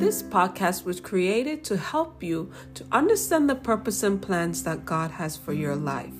This podcast was created to help you to understand the purpose and plans that God has for your life.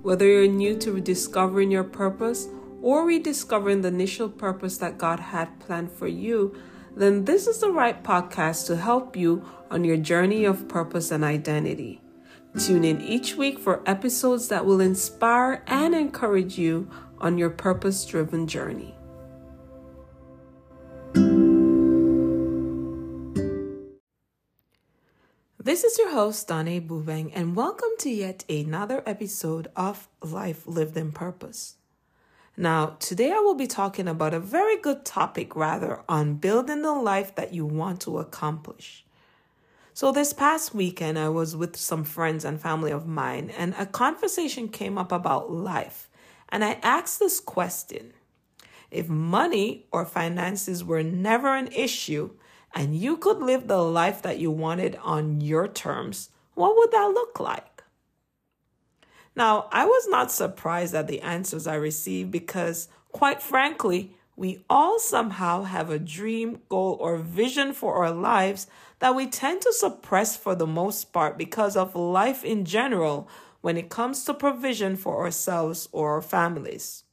Whether you're new to rediscovering your purpose or rediscovering the initial purpose that God had planned for you, then this is the right podcast to help you on your journey of purpose and identity. Tune in each week for episodes that will inspire and encourage you on your purpose driven journey. This is your host, Dane Bubeng, and welcome to yet another episode of Life Lived in Purpose. Now, today I will be talking about a very good topic, rather, on building the life that you want to accomplish. So, this past weekend, I was with some friends and family of mine, and a conversation came up about life. And I asked this question If money or finances were never an issue, and you could live the life that you wanted on your terms, what would that look like? Now, I was not surprised at the answers I received because, quite frankly, we all somehow have a dream, goal, or vision for our lives that we tend to suppress for the most part because of life in general when it comes to provision for ourselves or our families.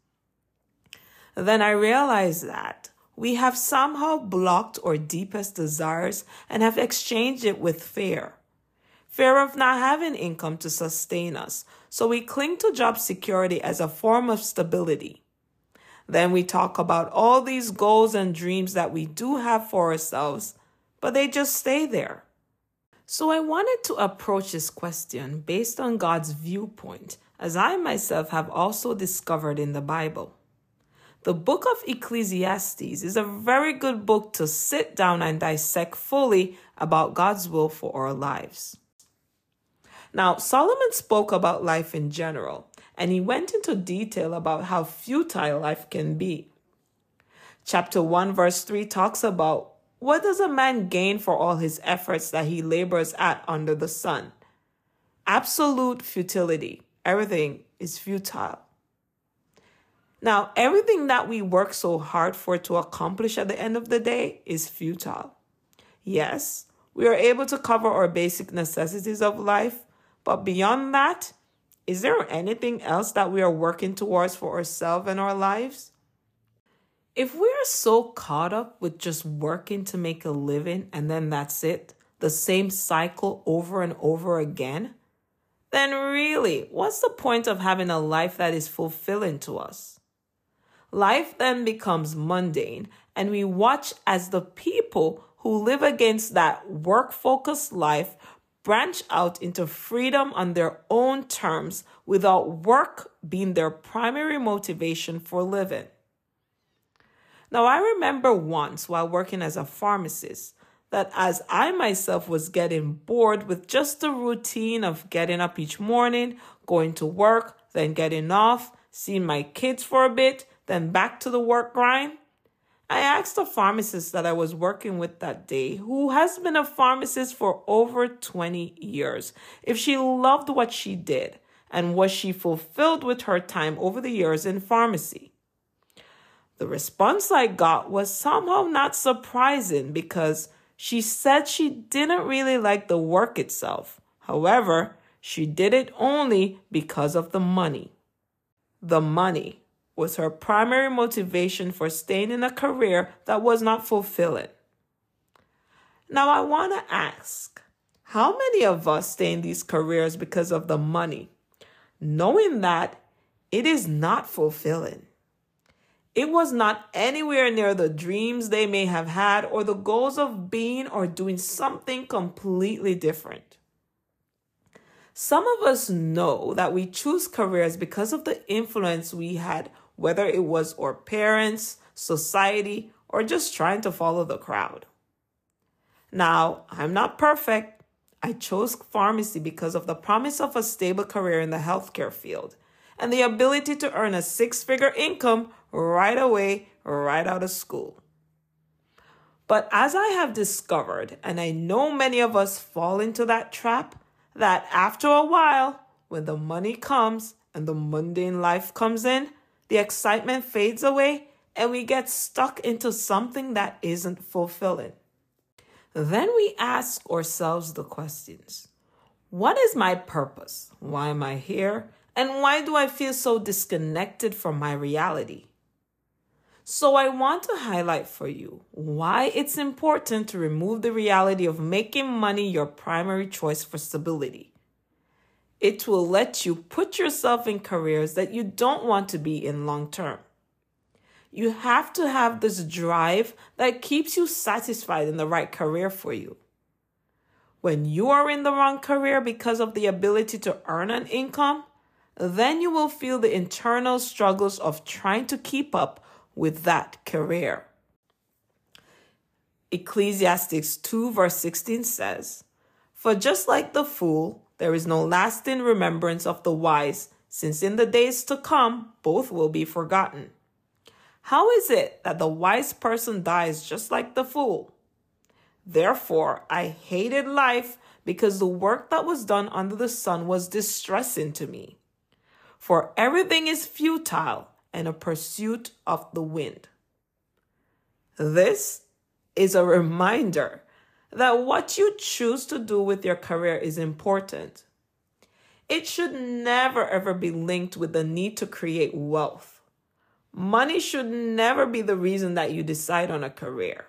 Then I realized that we have somehow blocked our deepest desires and have exchanged it with fear. Fear of not having income to sustain us, so we cling to job security as a form of stability. Then we talk about all these goals and dreams that we do have for ourselves, but they just stay there. So I wanted to approach this question based on God's viewpoint, as I myself have also discovered in the Bible. The book of Ecclesiastes is a very good book to sit down and dissect fully about God's will for our lives. Now, Solomon spoke about life in general, and he went into detail about how futile life can be. Chapter 1, verse 3 talks about what does a man gain for all his efforts that he labors at under the sun? Absolute futility. Everything is futile. Now, everything that we work so hard for to accomplish at the end of the day is futile. Yes, we are able to cover our basic necessities of life, but beyond that, is there anything else that we are working towards for ourselves and our lives? If we are so caught up with just working to make a living and then that's it, the same cycle over and over again, then really, what's the point of having a life that is fulfilling to us? Life then becomes mundane, and we watch as the people who live against that work focused life branch out into freedom on their own terms without work being their primary motivation for living. Now, I remember once while working as a pharmacist that as I myself was getting bored with just the routine of getting up each morning, going to work, then getting off, seeing my kids for a bit, then back to the work grind? I asked the pharmacist that I was working with that day, who has been a pharmacist for over 20 years, if she loved what she did and was she fulfilled with her time over the years in pharmacy. The response I got was somehow not surprising because she said she didn't really like the work itself. However, she did it only because of the money. The money was her primary motivation for staying in a career that was not fulfilling. Now, I want to ask how many of us stay in these careers because of the money, knowing that it is not fulfilling? It was not anywhere near the dreams they may have had or the goals of being or doing something completely different. Some of us know that we choose careers because of the influence we had whether it was our parents, society, or just trying to follow the crowd. Now, I'm not perfect. I chose pharmacy because of the promise of a stable career in the healthcare field and the ability to earn a six figure income right away, right out of school. But as I have discovered, and I know many of us fall into that trap, that after a while, when the money comes and the mundane life comes in, the excitement fades away, and we get stuck into something that isn't fulfilling. then we ask ourselves the questions What is my purpose? Why am I here? And why do I feel so disconnected from my reality? So, I want to highlight for you why it's important to remove the reality of making money your primary choice for stability. It will let you put yourself in careers that you don't want to be in long term. You have to have this drive that keeps you satisfied in the right career for you. When you are in the wrong career because of the ability to earn an income, then you will feel the internal struggles of trying to keep up with that career. Ecclesiastes 2, verse 16 says, For just like the fool, there is no lasting remembrance of the wise, since in the days to come both will be forgotten. How is it that the wise person dies just like the fool? Therefore, I hated life because the work that was done under the sun was distressing to me. For everything is futile and a pursuit of the wind. This is a reminder that what you choose to do with your career is important. It should never ever be linked with the need to create wealth. Money should never be the reason that you decide on a career.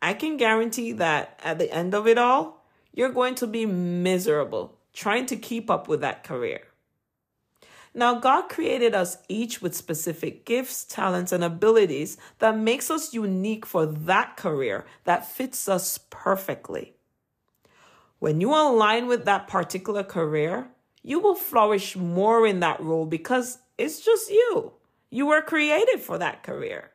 I can guarantee that at the end of it all, you're going to be miserable trying to keep up with that career. Now, God created us each with specific gifts, talents, and abilities that makes us unique for that career that fits us perfectly. When you align with that particular career, you will flourish more in that role because it's just you. You were created for that career.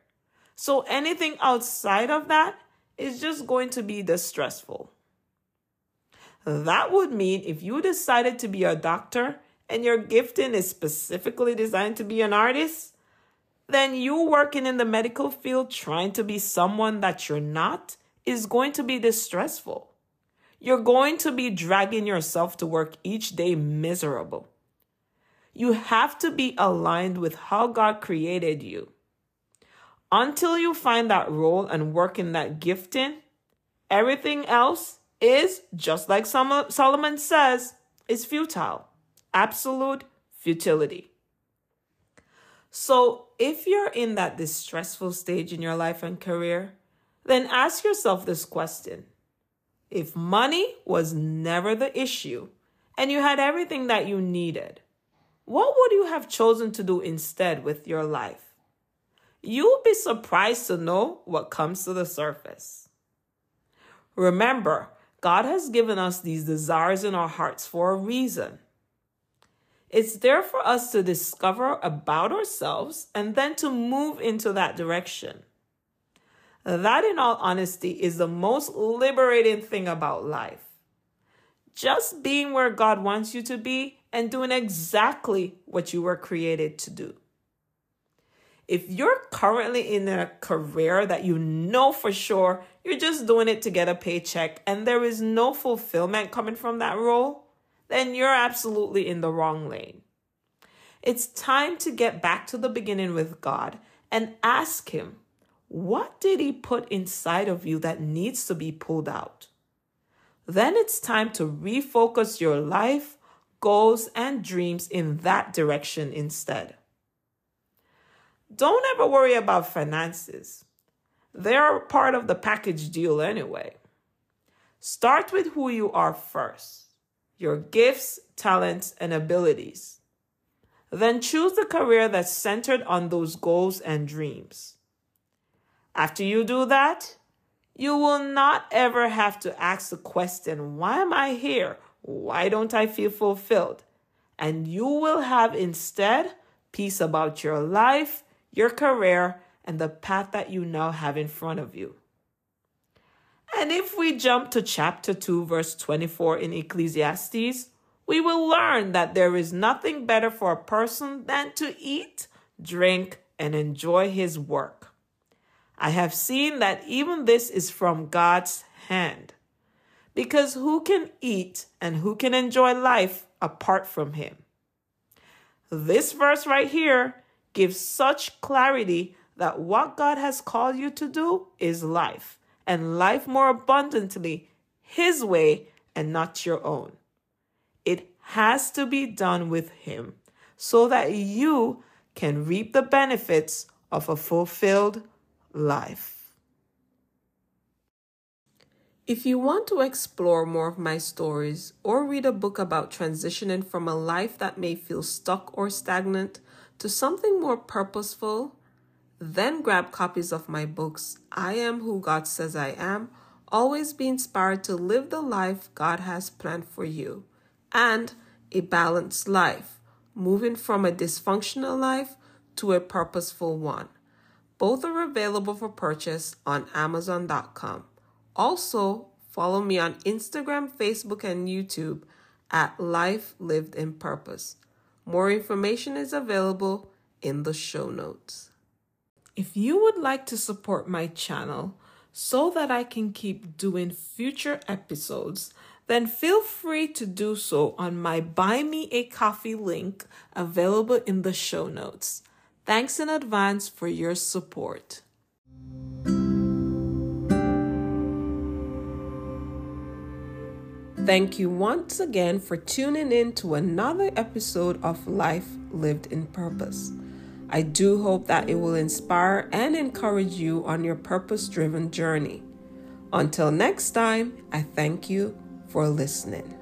So anything outside of that is just going to be distressful. That would mean if you decided to be a doctor, and your gifting is specifically designed to be an artist, then you working in the medical field trying to be someone that you're not is going to be distressful. You're going to be dragging yourself to work each day miserable. You have to be aligned with how God created you. Until you find that role and work in that gifting, everything else is, just like Solomon says, is futile absolute futility. So, if you're in that distressful stage in your life and career, then ask yourself this question If money was never the issue and you had everything that you needed, what would you have chosen to do instead with your life? You'll be surprised to know what comes to the surface. Remember, God has given us these desires in our hearts for a reason. It's there for us to discover about ourselves and then to move into that direction. That, in all honesty, is the most liberating thing about life. Just being where God wants you to be and doing exactly what you were created to do. If you're currently in a career that you know for sure you're just doing it to get a paycheck and there is no fulfillment coming from that role, then you're absolutely in the wrong lane. It's time to get back to the beginning with God and ask Him, what did He put inside of you that needs to be pulled out? Then it's time to refocus your life, goals, and dreams in that direction instead. Don't ever worry about finances. They're part of the package deal anyway. Start with who you are first your gifts, talents, and abilities. Then choose the career that's centered on those goals and dreams. After you do that, you will not ever have to ask the question, Why am I here? Why don't I feel fulfilled? And you will have instead peace about your life, your career, and the path that you now have in front of you. And if we jump to chapter 2, verse 24 in Ecclesiastes, we will learn that there is nothing better for a person than to eat, drink, and enjoy his work. I have seen that even this is from God's hand. Because who can eat and who can enjoy life apart from him? This verse right here gives such clarity that what God has called you to do is life and life more abundantly His way and not your own. It has to be done with Him so that you can reap the benefits of a fulfilled life. If you want to explore more of my stories or read a book about transitioning from a life that may feel stuck or stagnant to something more purposeful, then grab copies of my books, I Am Who God Says I Am, Always Be Inspired to Live the Life God Has Planned for You, and A Balanced Life, Moving from a Dysfunctional Life to a Purposeful One. Both are available for purchase on Amazon.com. Also, follow me on Instagram, Facebook, and YouTube at Life Lived in Purpose. More information is available in the show notes. If you would like to support my channel so that I can keep doing future episodes, then feel free to do so on my Buy Me a Coffee link available in the show notes. Thanks in advance for your support. Thank you once again for tuning in to another episode of Life Lived in Purpose. I do hope that it will inspire and encourage you on your purpose driven journey. Until next time, I thank you for listening.